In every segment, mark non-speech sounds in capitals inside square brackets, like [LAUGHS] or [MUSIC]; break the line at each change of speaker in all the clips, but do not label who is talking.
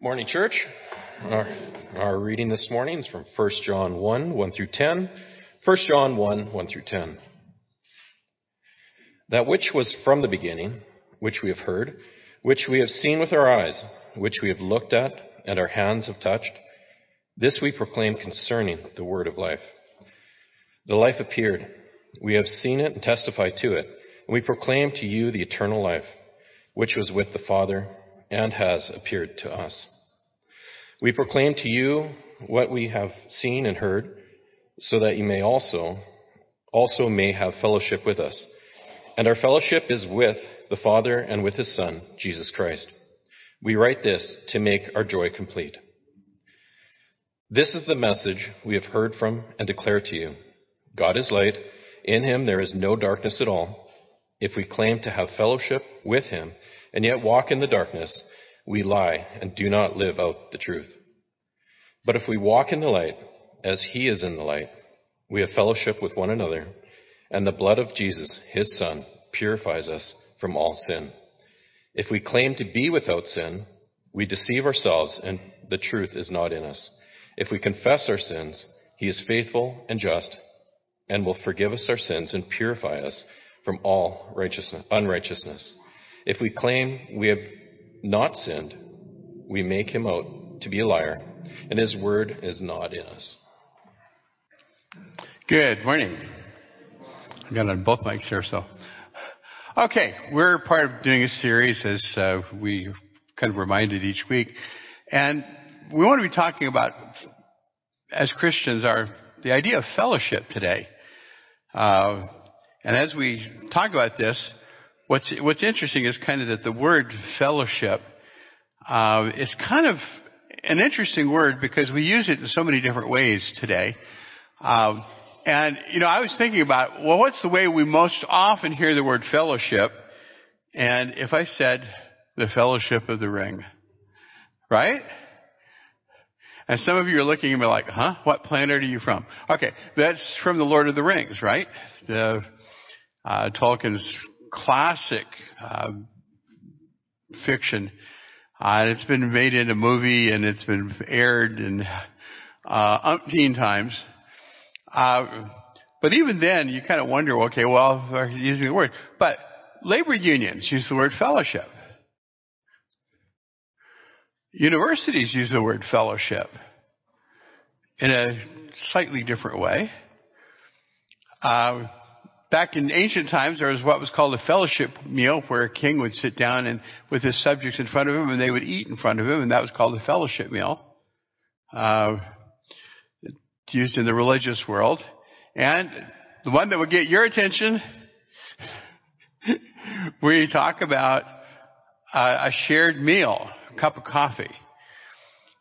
Morning, church. Our, our, reading this morning is from 1 John 1, 1 through 10. 1 John 1, 1 through 10. That which was from the beginning, which we have heard, which we have seen with our eyes, which we have looked at, and our hands have touched, this we proclaim concerning the word of life. The life appeared. We have seen it and testified to it, and we proclaim to you the eternal life, which was with the Father and has appeared to us. We proclaim to you what we have seen and heard, so that you may also, also may have fellowship with us. And our fellowship is with the Father and with his Son, Jesus Christ. We write this to make our joy complete. This is the message we have heard from and declare to you. God is light. In him there is no darkness at all. If we claim to have fellowship with him and yet walk in the darkness, we lie and do not live out the truth. But if we walk in the light, as he is in the light, we have fellowship with one another, and the blood of Jesus, his Son, purifies us from all sin. If we claim to be without sin, we deceive ourselves and the truth is not in us. If we confess our sins, he is faithful and just and will forgive us our sins and purify us from all righteousness, unrighteousness. If we claim we have not sinned, we make him out to be a liar, and his word is not in us.
Good morning. I got on both mics here, so. Okay, we're part of doing a series as uh, we kind of reminded each week, and we want to be talking about, as Christians, our the idea of fellowship today. Uh, and as we talk about this, what's what's interesting is kind of that the word fellowship uh, is kind of an interesting word because we use it in so many different ways today. Um, and you know, I was thinking about well, what's the way we most often hear the word fellowship? And if I said the fellowship of the ring, right? And some of you are looking at me like, huh? What planet are you from? Okay, that's from the Lord of the Rings, right? The, uh, Tolkien's classic uh, fiction. Uh, it's been made into a movie and it's been aired in uh, umpteen times. Uh, but even then, you kind of wonder, okay, well, using the word. But labor unions use the word fellowship. Universities use the word fellowship in a slightly different way. Uh, back in ancient times, there was what was called a fellowship meal, where a king would sit down and with his subjects in front of him, and they would eat in front of him, and that was called a fellowship meal. Uh, used in the religious world, and the one that would get your attention, [LAUGHS] we talk about a shared meal, a cup of coffee.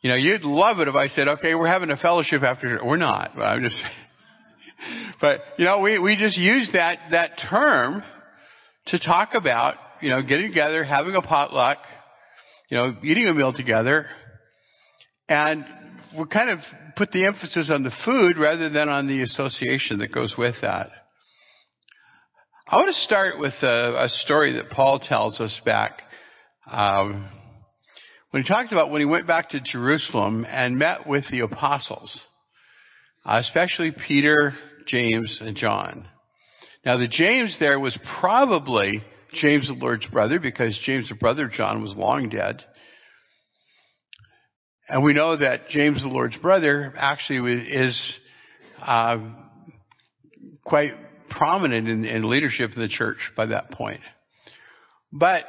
You know, you'd love it if I said, okay, we're having a fellowship after, we're not, but I'm just, [LAUGHS] but, you know, we, we just use that, that term to talk about, you know, getting together, having a potluck, you know, eating a meal together, and we kind of put the emphasis on the food rather than on the association that goes with that. I want to start with a, a story that Paul tells us back um, when he talks about when he went back to Jerusalem and met with the apostles, uh, especially Peter, James, and John. Now the James there was probably James the Lord's brother because James the brother of John was long dead. And we know that James the Lord's brother actually is uh, quite prominent in, in leadership in the church by that point. But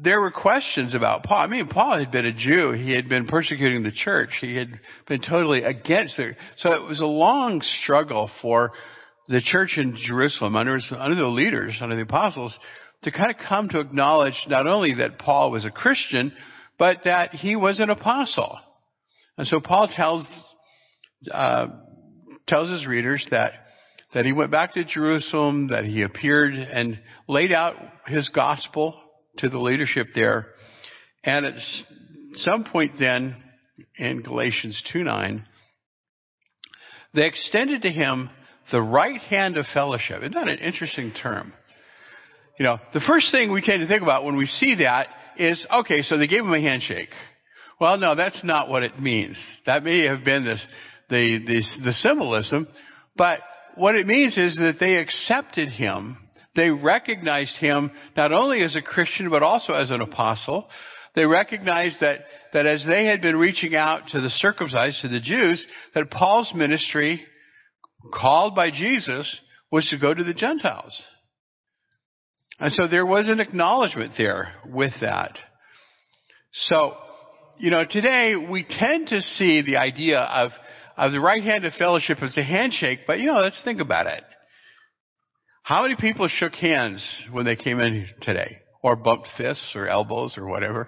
there were questions about Paul. I mean, Paul had been a Jew. He had been persecuting the church. He had been totally against it. So it was a long struggle for the church in Jerusalem under, under the leaders, under the apostles, to kind of come to acknowledge not only that Paul was a Christian, but that he was an apostle. And so Paul tells, uh, tells his readers that that he went back to Jerusalem, that he appeared and laid out his gospel to the leadership there. And at some point then, in Galatians 2.9, they extended to him the right hand of fellowship. Isn't that an interesting term? You know, the first thing we tend to think about when we see that is, okay, so they gave him a handshake. Well, no, that's not what it means. That may have been the, the, the, the symbolism, but what it means is that they accepted him. They recognized him not only as a Christian, but also as an apostle. They recognized that, that as they had been reaching out to the circumcised, to the Jews, that Paul's ministry, called by Jesus, was to go to the Gentiles. And so there was an acknowledgement there with that. So, you know, today we tend to see the idea of, of the right hand of fellowship as a handshake, but you know, let's think about it. How many people shook hands when they came in today? Or bumped fists or elbows or whatever?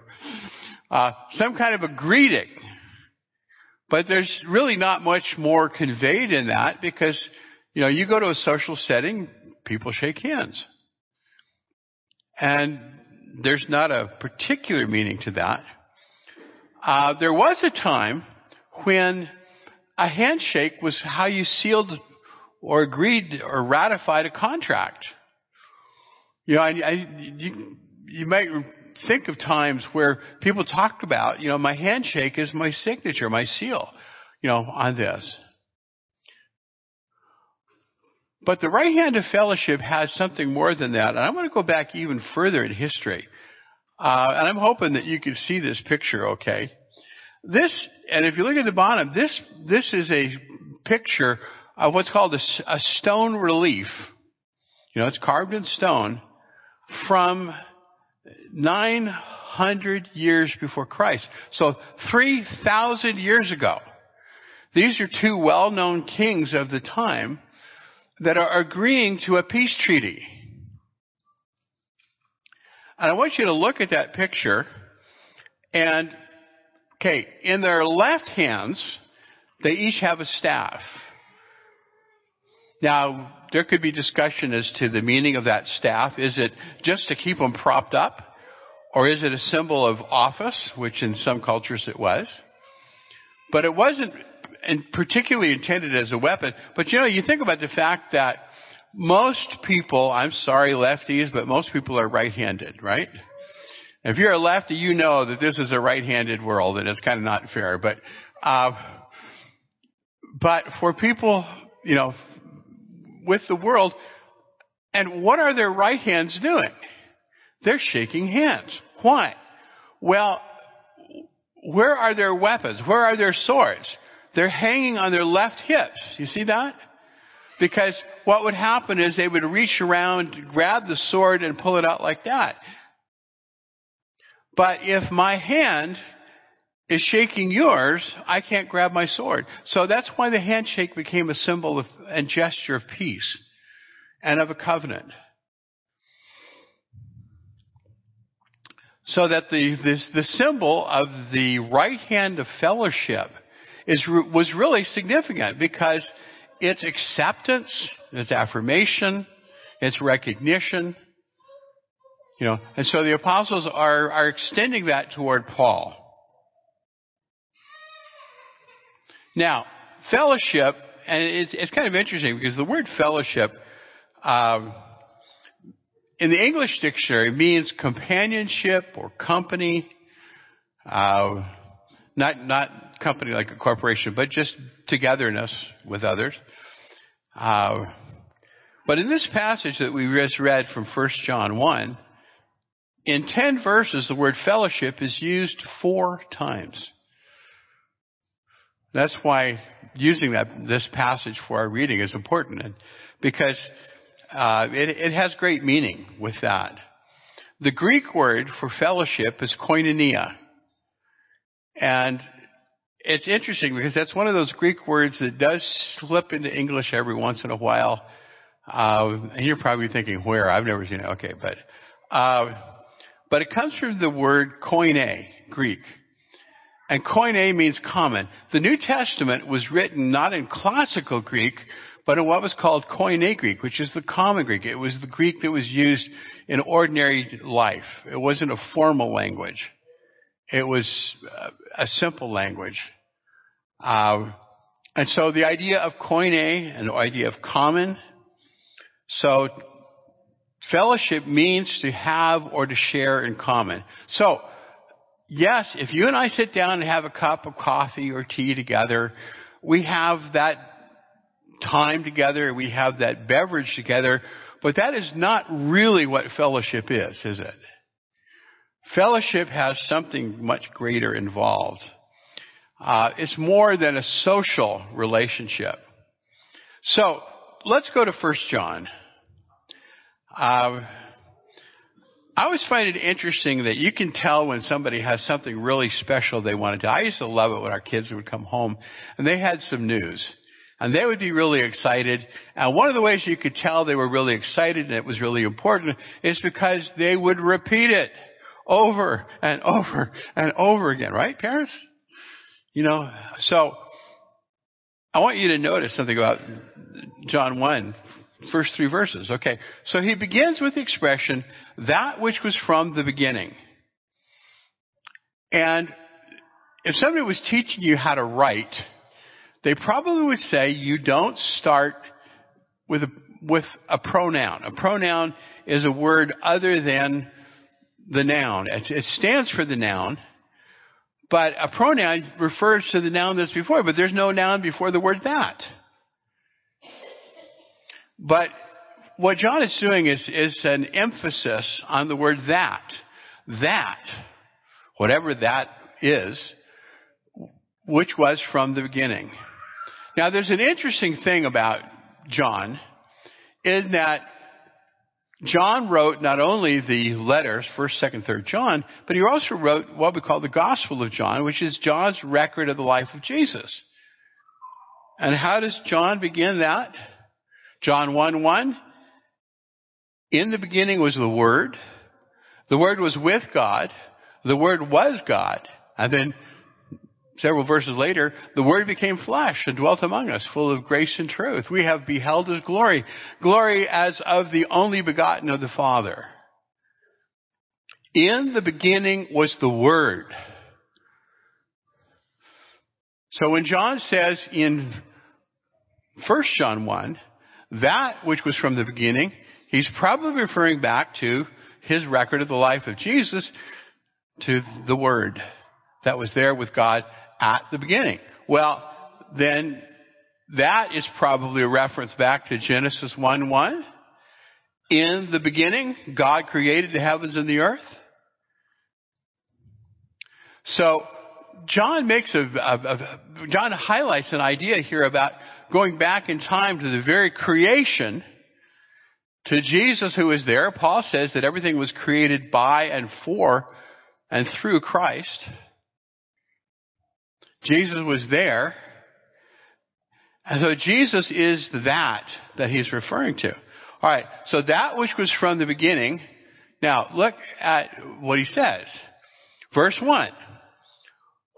Uh, some kind of a greeting. But there's really not much more conveyed in that because, you know, you go to a social setting, people shake hands. And there's not a particular meaning to that. Uh, there was a time when a handshake was how you sealed or agreed or ratified a contract. You know, I, I, you, you might think of times where people talked about, you know, my handshake is my signature, my seal, you know, on this. But the right hand of fellowship has something more than that. And I want to go back even further in history. Uh, and I'm hoping that you can see this picture okay. This, and if you look at the bottom, this, this is a picture of what's called a, a stone relief. You know, it's carved in stone from 900 years before Christ. So 3,000 years ago. These are two well-known kings of the time that are agreeing to a peace treaty. And I want you to look at that picture and, okay, in their left hands, they each have a staff. Now, there could be discussion as to the meaning of that staff. Is it just to keep them propped up? Or is it a symbol of office, which in some cultures it was? But it wasn't particularly intended as a weapon. But you know, you think about the fact that most people, I'm sorry lefties, but most people are right-handed, right? If you're a lefty, you know that this is a right-handed world and it's kind of not fair, but, uh, but for people, you know, with the world, and what are their right hands doing? They're shaking hands. Why? Well, where are their weapons? Where are their swords? They're hanging on their left hips. You see that? Because what would happen is they would reach around, grab the sword, and pull it out like that. But if my hand is shaking yours, I can't grab my sword. So that's why the handshake became a symbol of, and gesture of peace and of a covenant. So that the, this, the symbol of the right hand of fellowship is, was really significant because it's acceptance, it's affirmation, it's recognition. You know, and so the apostles are, are extending that toward Paul. Now, fellowship, and it's, it's kind of interesting because the word fellowship, um, in the English dictionary means companionship or company, uh, not not company like a corporation, but just togetherness with others. Uh, but in this passage that we just read from 1 John 1, in 10 verses, the word fellowship is used four times. That's why using that, this passage for our reading is important because uh, it, it has great meaning with that. The Greek word for fellowship is koinonia. And it's interesting because that's one of those Greek words that does slip into English every once in a while. Uh, and you're probably thinking, where? I've never seen it. Okay, but, uh, but it comes from the word koine, Greek. And koine means common. The New Testament was written not in classical Greek, but in what was called Koine Greek, which is the common Greek. It was the Greek that was used in ordinary life. It wasn't a formal language. It was uh, a simple language. Uh, and so the idea of koine and the idea of common. So fellowship means to have or to share in common. So yes, if you and I sit down and have a cup of coffee or tea together, we have that time together, we have that beverage together, but that is not really what fellowship is, is it? Fellowship has something much greater involved. Uh, it's more than a social relationship. So let's go to First John. Uh, I always find it interesting that you can tell when somebody has something really special they want to do. I used to love it when our kids would come home and they had some news. And they would be really excited. And one of the ways you could tell they were really excited and it was really important is because they would repeat it over and [LAUGHS] over and over again, right, parents? You know, so I want you to notice something about John 1, first three verses. Okay. So he begins with the expression, that which was from the beginning. And if somebody was teaching you how to write, they probably would say you don't start with a, with a pronoun. A pronoun is a word other than the noun. It, it stands for the noun, but a pronoun refers to the noun that's before, but there's no noun before the word that. But what John is doing is, is an emphasis on the word that. That, whatever that is, which was from the beginning. Now there's an interesting thing about John in that John wrote not only the letters, 1st, 2nd, 3rd John, but he also wrote what we call the Gospel of John, which is John's record of the life of Jesus. And how does John begin that? John 1 1. In the beginning was the Word. The Word was with God. The Word was God. And then several verses later, the Word became flesh and dwelt among us, full of grace and truth. We have beheld His glory, glory as of the only begotten of the Father. In the beginning was the Word. So when John says in 1 John 1, that which was from the beginning, he's probably referring back to his record of the life of Jesus, to the Word that was there with God at the beginning. Well, then that is probably a reference back to Genesis 1 1. In the beginning, God created the heavens and the earth. So, John makes a, a, a, John highlights an idea here about going back in time to the very creation to Jesus who is there. Paul says that everything was created by and for and through Christ. Jesus was there. And so Jesus is that that he's referring to. Alright, so that which was from the beginning. Now, look at what he says. Verse 1.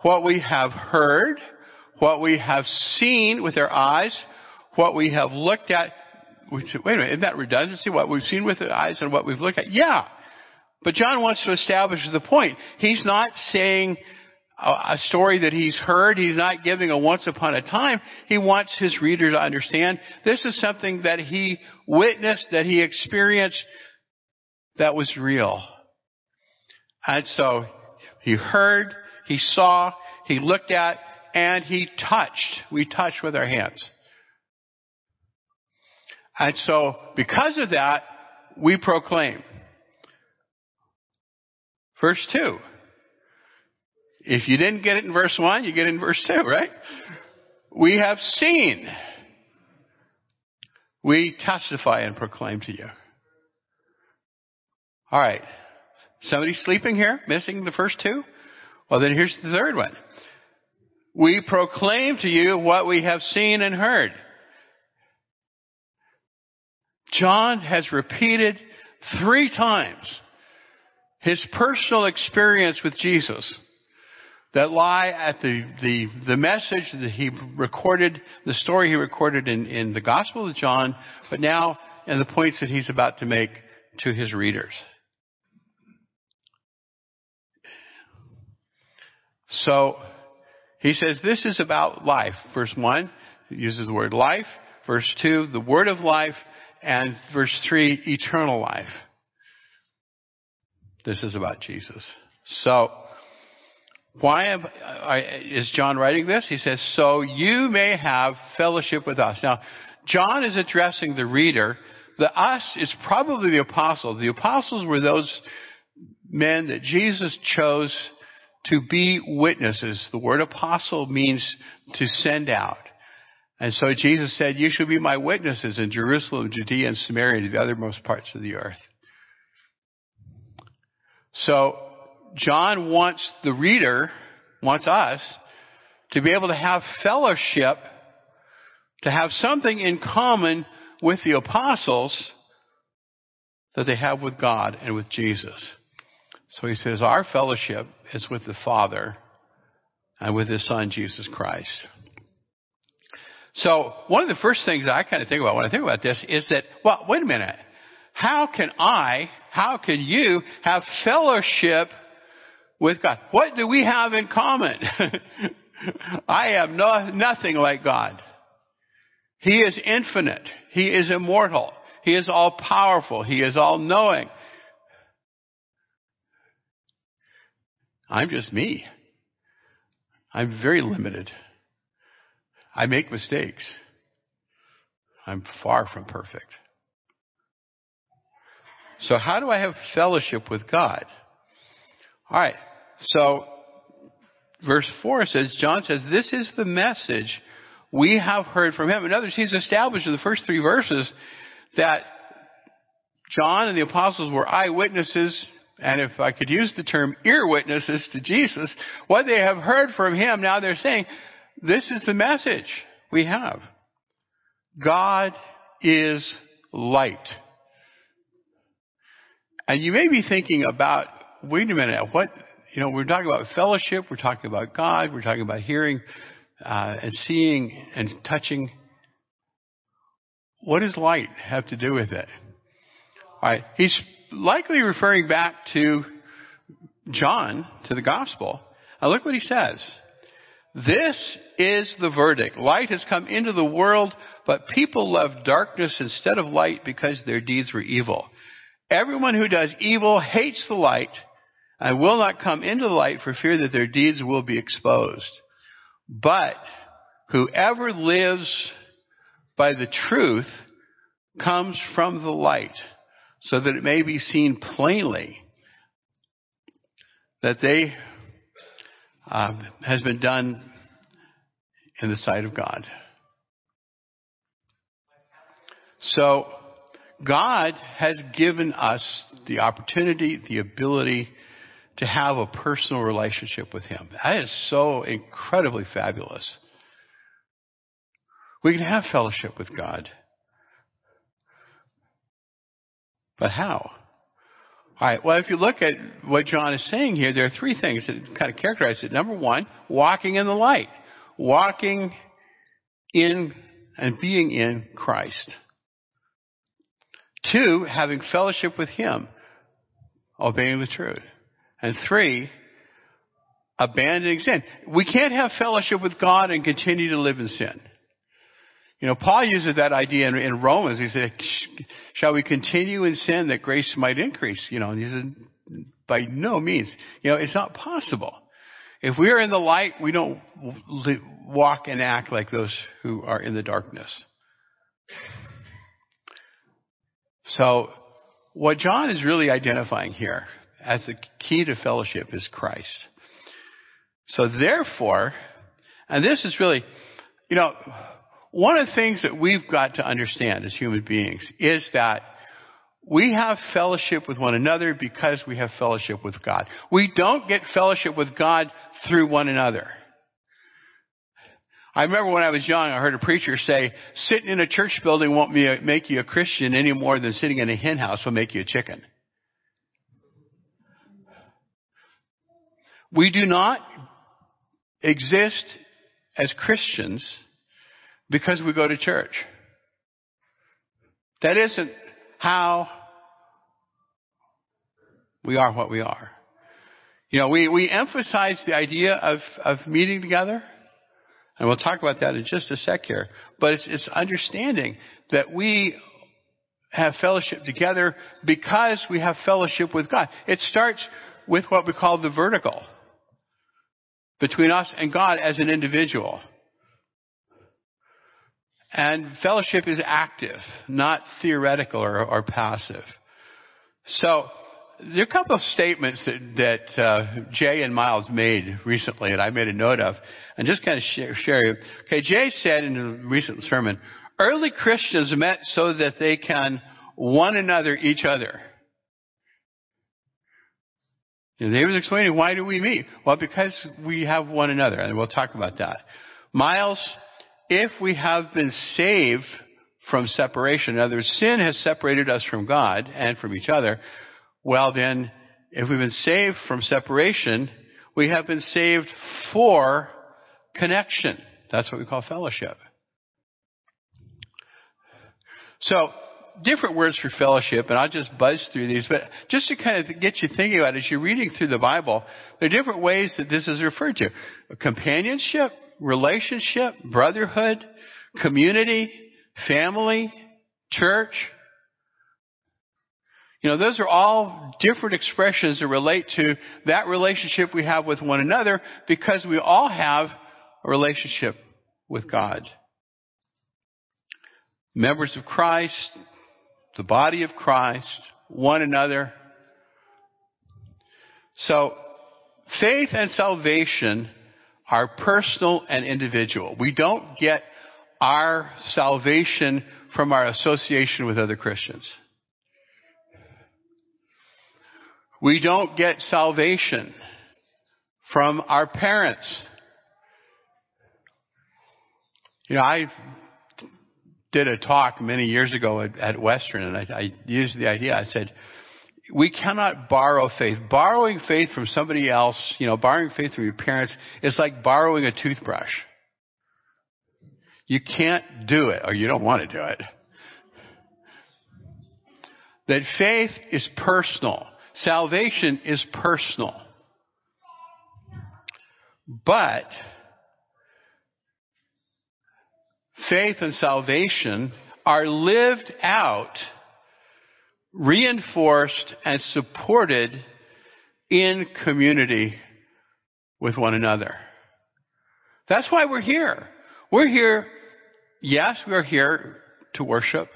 What we have heard, what we have seen with our eyes, what we have looked at. Wait a minute, isn't that redundancy? What we've seen with our eyes and what we've looked at? Yeah. But John wants to establish the point. He's not saying a story that he's heard. He's not giving a once upon a time. He wants his reader to understand this is something that he witnessed, that he experienced, that was real. And so he heard, he saw, he looked at, and he touched. We touch with our hands. And so because of that, we proclaim. Verse 2. If you didn't get it in verse 1, you get it in verse 2, right? We have seen. We testify and proclaim to you. All right. Somebody sleeping here, missing the first two? Well, then here's the third one. We proclaim to you what we have seen and heard. John has repeated three times his personal experience with Jesus that lie at the, the, the message that he recorded, the story he recorded in, in the Gospel of John, but now in the points that he's about to make to his readers. So, he says this is about life. Verse 1 uses the word life. Verse 2, the word of life. And verse 3, eternal life. This is about Jesus. So, Why am, is John writing this? He says, so you may have fellowship with us. Now, John is addressing the reader. The us is probably the apostles. The apostles were those men that Jesus chose to be witnesses. The word apostle means to send out. And so Jesus said, you shall be my witnesses in Jerusalem, Judea, and Samaria, to the othermost parts of the earth. So, John wants the reader, wants us, to be able to have fellowship, to have something in common with the apostles that they have with God and with Jesus. So he says, our fellowship is with the Father and with His Son, Jesus Christ. So one of the first things I kind of think about when I think about this is that, well, wait a minute. How can I, how can you have fellowship with God? What do we have in common? [LAUGHS] I am no, nothing like God. He is infinite. He is immortal. He is all powerful. He is all knowing. I'm just me. I'm very limited. I make mistakes. I'm far from perfect. So how do I have fellowship with God? Alright, so verse 4 says, John says, this is the message we have heard from him. In others, he's established in the first three verses that John and the apostles were eyewitnesses and if I could use the term ear witnesses to Jesus, what they have heard from him, now they're saying, this is the message we have. God is light. And you may be thinking about, wait a minute, what, you know, we're talking about fellowship, we're talking about God, we're talking about hearing uh, and seeing and touching. What does light have to do with it? All right, he's likely referring back to John, to the gospel. Now look what he says. This is the verdict. Light has come into the world, but people love darkness instead of light because their deeds were evil. Everyone who does evil hates the light and will not come into the light for fear that their deeds will be exposed. But whoever lives by the truth comes from the light so that it may be seen plainly that they um, has been done in the sight of God. So God has given us the opportunity, the ability to have a personal relationship with Him. That is so incredibly fabulous. We can have fellowship with God. But how? All right. Well, if you look at what John is saying here, there are three things that kind of characterize it. Number one, walking in the light. Walking in and being in Christ. Two, having fellowship with Him. Obeying the truth. And three, abandoning sin. We can't have fellowship with God and continue to live in sin. You know, Paul uses that idea in, in, Romans. He said, shall we continue in sin that grace might increase? You know, and he said, by no means. You know, it's not possible. If we are in the light, we don't walk and act like those who are in the darkness. So, what John is really identifying here as the key to fellowship is Christ. So therefore, and this is really, you know, one of the things that we've got to understand as human beings is that we have fellowship with one another because we have fellowship with God. We don't get fellowship with God through one another. I remember when I was young, I heard a preacher say, sitting in a church building won't make you a Christian any more than sitting in a hen house will make you a chicken. We do not exist as Christians because we go to church. That isn't how we are what we are. You know, we, we emphasize the idea of, of meeting together, and we'll talk about that in just a sec here, but it's, it's understanding that we have fellowship together because we have fellowship with God. It starts with what we call the vertical. between us and God as an individual. And fellowship is active, not theoretical or, or passive. So, there are a couple of statements that, that uh, Jay and Miles made recently, and I made a note of, and just kind of share, share. Okay, Jay said in a recent sermon, early Christians met so that they can one another each other. And they was explaining why do we meet? Well, because we have one another, and we'll talk about that. Miles, if we have been saved from separation, in other words, sin has separated us from God and from each other, well then, if we've been saved from separation, we have been saved for connection. That's what we call fellowship. So, different words for fellowship, and I'll just buzz through these, but just to kind of get you thinking about it, as you're reading through the Bible, there are different ways that this is referred to. Companionship, relationship, brotherhood, community, family, church. You know, those are all different expressions that relate to that relationship we have with one another because we all have a relationship with God. Members of Christ, the body of Christ, one another. So, faith and salvation are personal and individual. We don't get our salvation from our association with other Christians. We don't get salvation from our parents. You know, I did a talk many years ago at, Western, and I, I used the idea. I said, we cannot borrow faith. Borrowing faith from somebody else, you know, borrowing faith from your parents is like borrowing a toothbrush. You can't do it, or you don't want to do it. That faith is personal. Salvation is personal. But faith and salvation are lived out, reinforced, and supported in community with one another. That's why we're here. We're here, yes, we're here to worship,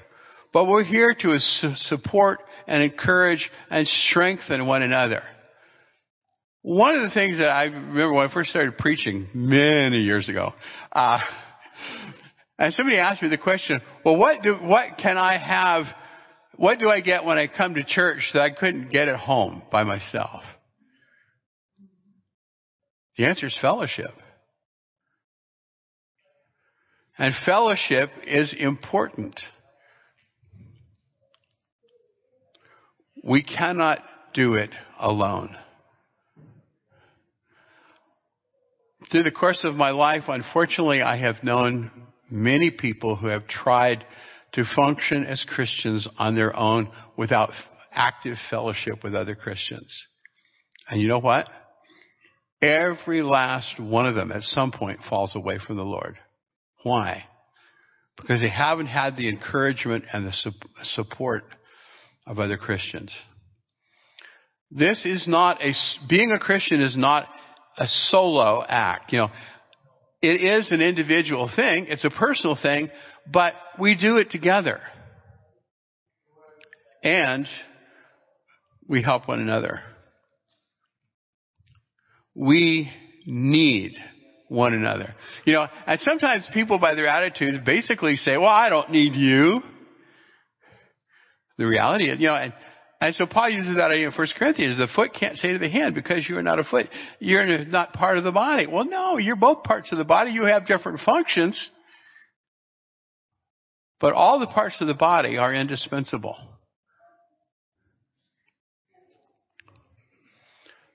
but we're here to support and encourage and strengthen one another. One of the things that I remember when I first started preaching many years ago, uh, [LAUGHS] and somebody asked me the question, well, what do, what can I have, what do I get when I come to church that I couldn't get at home by myself? The answer is fellowship. And fellowship is important. We cannot do it alone. Through the course of my life, unfortunately, I have known many people who have tried to function as Christians on their own without active fellowship with other Christians. And you know what? Every last one of them at some point falls away from the Lord. Why? Because they haven't had the encouragement and the su- support of other Christians. This is not a, being a Christian is not a solo act. You know, it is an individual thing, it's a personal thing, but we do it together. And we help one another. We need one another. You know, and sometimes people by their attitudes basically say, well, I don't need you. The reality is, you know, and and so Paul uses that idea in 1 Corinthians. The foot can't say to the hand, because you are not a foot, you're not part of the body. Well, no, you're both parts of the body. You have different functions. But all the parts of the body are indispensable.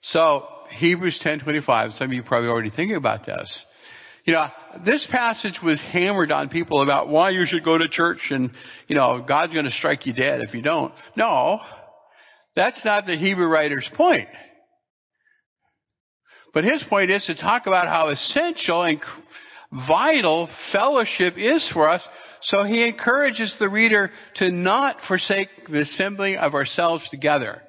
So, Hebrews 10:25, some of you probably already thinking about this. You know, this passage was hammered on people about why you should go to church and, you know, God's going to strike you dead if you don't. No, that's not the Hebrew writer's point. But his point is to talk about how essential and vital fellowship is for us. So he encourages the reader to not forsake the assembling of ourselves together,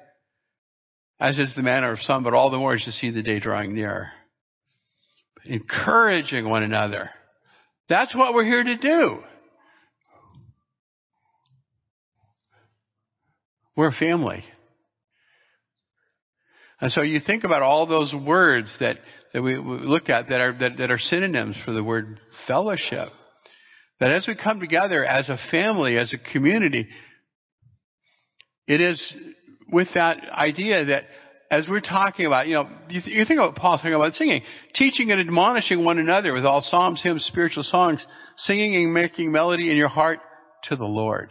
as is the manner of some, but all the more as you see the day drawing near. encouraging one another. That's what we're here to do. We're a family. And so you think about all those words that, that we, looked at that are, that, that are synonyms for the word fellowship. That as we come together as a family, as a community, it is with that idea that as we're talking about, you know, you, th- you think about Paul talking about singing, teaching and admonishing one another with all psalms, hymns, spiritual songs, singing and making melody in your heart to the Lord.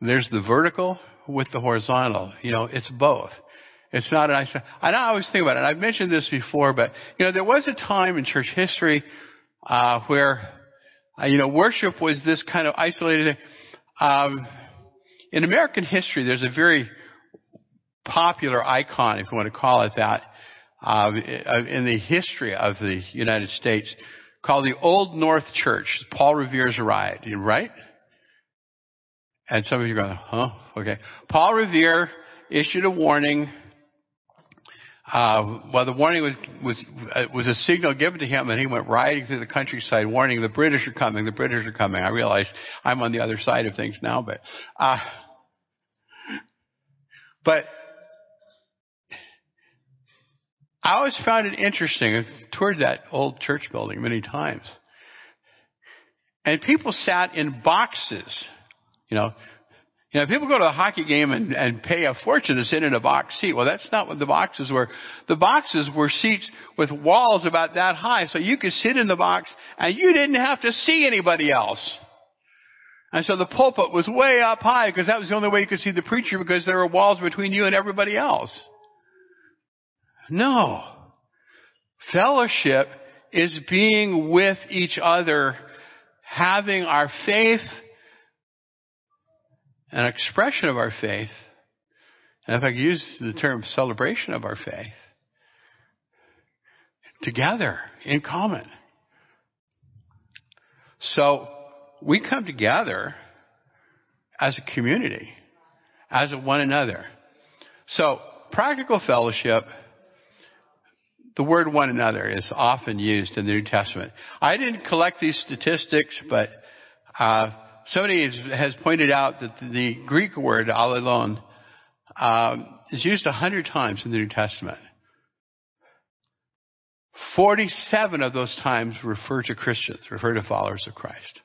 There's the vertical with the horizontal. You know, it's both. It's not an. And I always think about it. I've mentioned this before, but you know, there was a time in church history uh, where uh, you know worship was this kind of isolated. Um, in American history, there's a very popular icon, if you want to call it that, uh, in the history of the United States, called the Old North Church. Paul Revere's arrived, right? And some of you are going, huh? Okay. Paul Revere issued a warning. Uh, well, the warning was was uh, was a signal given to him, and he went riding through the countryside, warning the British are coming. The British are coming. I realize I'm on the other side of things now, but uh, but I always found it interesting. I toured that old church building many times, and people sat in boxes you know, you know, people go to the hockey game and, and pay a fortune to sit in a box seat. Well, that's not what the boxes were. The boxes were seats with walls about that high, so you could sit in the box and you didn't have to see anybody else. And so the pulpit was way up high because that was the only way you could see the preacher because there were walls between you and everybody else. No. Fellowship is being with each other, having our faith an expression of our faith, and if I could use the term celebration of our faith, together, in common. So, we come together as a community, as a one another. So, practical fellowship, the word one another is often used in the New Testament. I didn't collect these statistics, but uh, somebody has pointed out that the Greek word allelon um, is used a hundred times in the New Testament. Forty-seven of those times refer to Christians, refer to followers of Christ.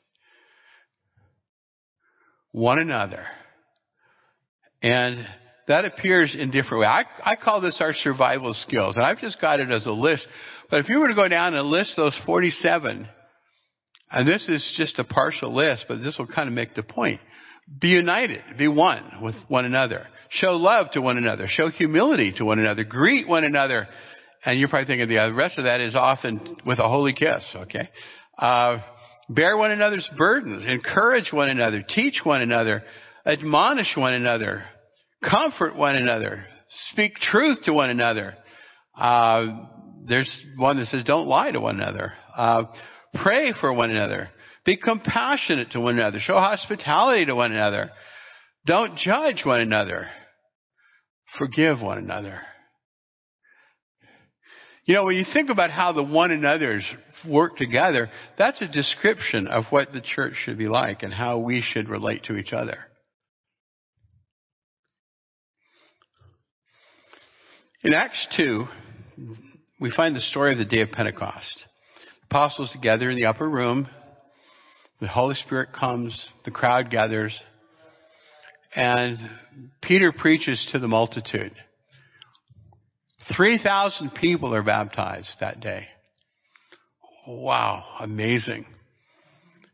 One another. And that appears in different ways. I, I call this our survival skills, and I've just got it as a list. But if you were to go down and list those 47, and this is just a partial list, but this will kind of make the point. Be united. Be one with one another. Show love to one another. Show humility to one another. Greet one another. And you're probably thinking the rest of that is often with a holy kiss, okay? Uh, bear one another's burdens. Encourage one another. Teach one another. Admonish one another. Comfort one another. Speak truth to one another. Uh, there's one that says don't lie to one another. Uh, Pray for one another. Be compassionate to one another. Show hospitality to one another. Don't judge one another. Forgive one another. You know, when you think about how the one another's work together, that's a description of what the church should be like and how we should relate to each other. In Acts 2, we find the story of the day of Pentecost apostles together in the upper room. The Holy Spirit comes, the crowd gathers, and Peter preaches to the multitude. 3,000 people are baptized that day. Wow, amazing.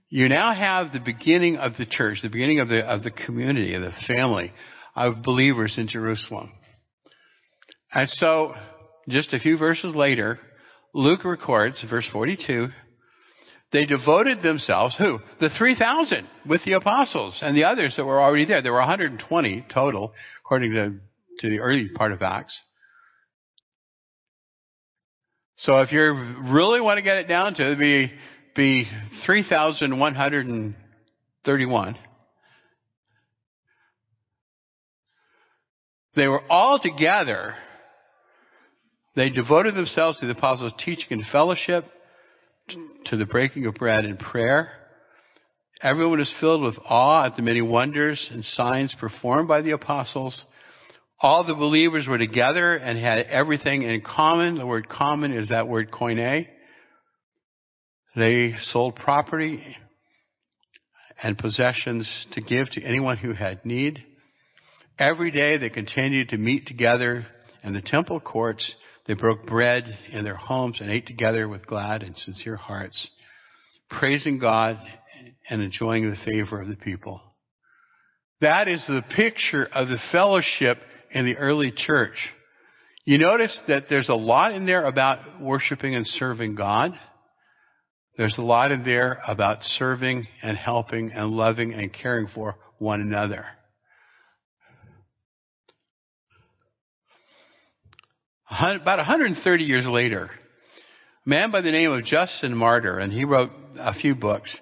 You now have the beginning of the church, the beginning of the, of the community, of the family of believers in Jerusalem. And so, just a few verses later, Luke records, verse 42, they devoted themselves, who? The 3,000 with the apostles and the others that were already there. There were 120 total, according to, to the early part of Acts. So if you really want to get it down to, it be, be 3,131. They were all together They devoted themselves to the apostles' teaching and fellowship, to the breaking of bread and prayer. Everyone was filled with awe at the many wonders and signs performed by the apostles. All the believers were together and had everything in common. The word common is that word koine. They sold property and possessions to give to anyone who had need. Every day they continued to meet together in the temple courts. They broke bread in their homes and ate together with glad and sincere hearts, praising God and enjoying the favor of the people. That is the picture of the fellowship in the early church. You notice that there's a lot in there about worshiping and serving God. There's a lot in there about serving and helping and loving and caring for one another. About 130 years later, a man by the name of Justin Martyr, and he wrote a few books,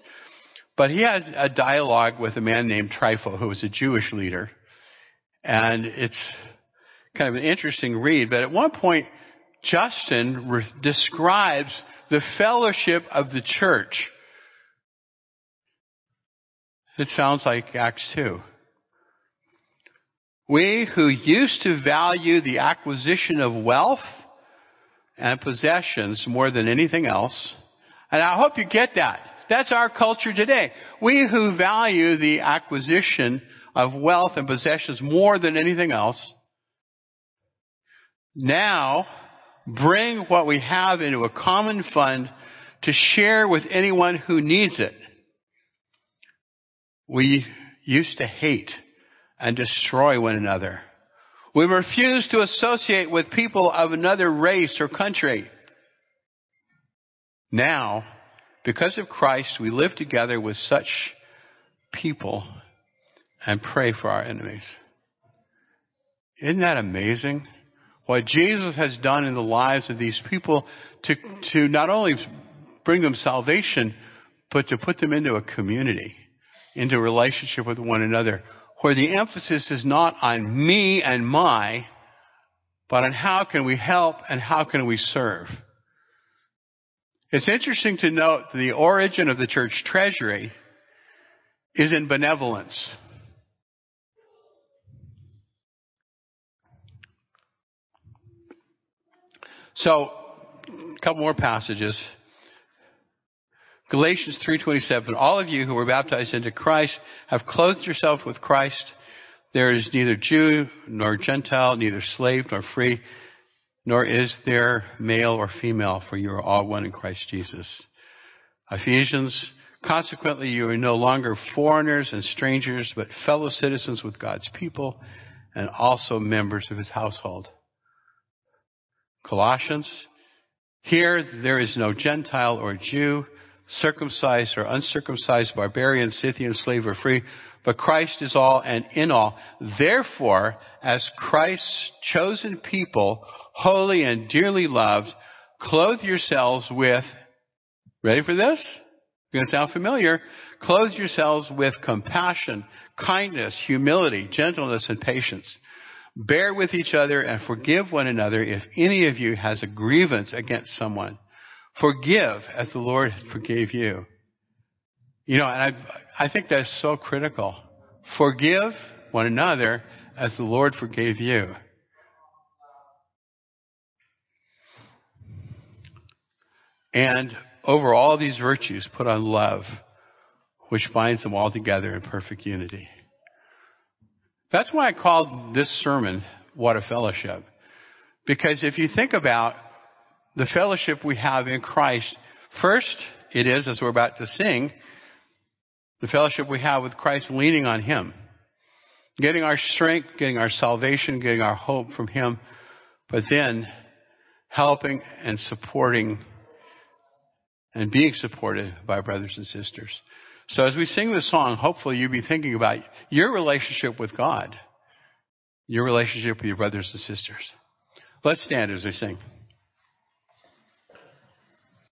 but he has a dialogue with a man named Trypho, who was a Jewish leader. And it's kind of an interesting read, but at one point, Justin re- describes the fellowship of the church. It sounds like Acts 2. We who used to value the acquisition of wealth and possessions more than anything else, and I hope you get that. That's our culture today. We who value the acquisition of wealth and possessions more than anything else, now bring what we have into a common fund to share with anyone who needs it. We used to hate and destroy one another. We refuse to associate with people of another race or country. Now, because of Christ, we live together with such people and pray for our enemies. Isn't that amazing? What Jesus has done in the lives of these people to, to not only bring them salvation, but to put them into a community, into a relationship with one another, where the emphasis is not on me and my, but on how can we help and how can we serve. It's interesting to note the origin of the church treasury is in benevolence. So, a couple more passages. Galatians 3:27 All of you who were baptized into Christ have clothed yourself with Christ. There is neither Jew nor Gentile, neither slave nor free, nor is there male or female, for you are all one in Christ Jesus. Ephesians Consequently, you are no longer foreigners and strangers, but fellow citizens with God's people and also members of his household. Colossians, here there is no Gentile or Jew, circumcised or uncircumcised, barbarian, Scythian, slave or free, but Christ is all and in all. Therefore, as Christ's chosen people, holy and dearly loved, clothe yourselves with, ready for this? Going to sound familiar. Clothe yourselves with compassion, kindness, humility, gentleness, and patience Bear with each other and forgive one another if any of you has a grievance against someone. Forgive as the Lord forgave you. You know, and I, I think that's so critical. Forgive one another as the Lord forgave you. And over all these virtues, put on love, which binds them all together in perfect unity. That's why I called this sermon What a Fellowship. Because if you think about the fellowship we have in Christ, first it is, as we're about to sing, the fellowship we have with Christ leaning on Him. Getting our strength, getting our salvation, getting our hope from Him, but then helping and supporting and being supported by brothers and sisters. So as we sing this song, hopefully you'll be thinking about your relationship with God, your relationship with your brothers and sisters. Let's stand as we sing.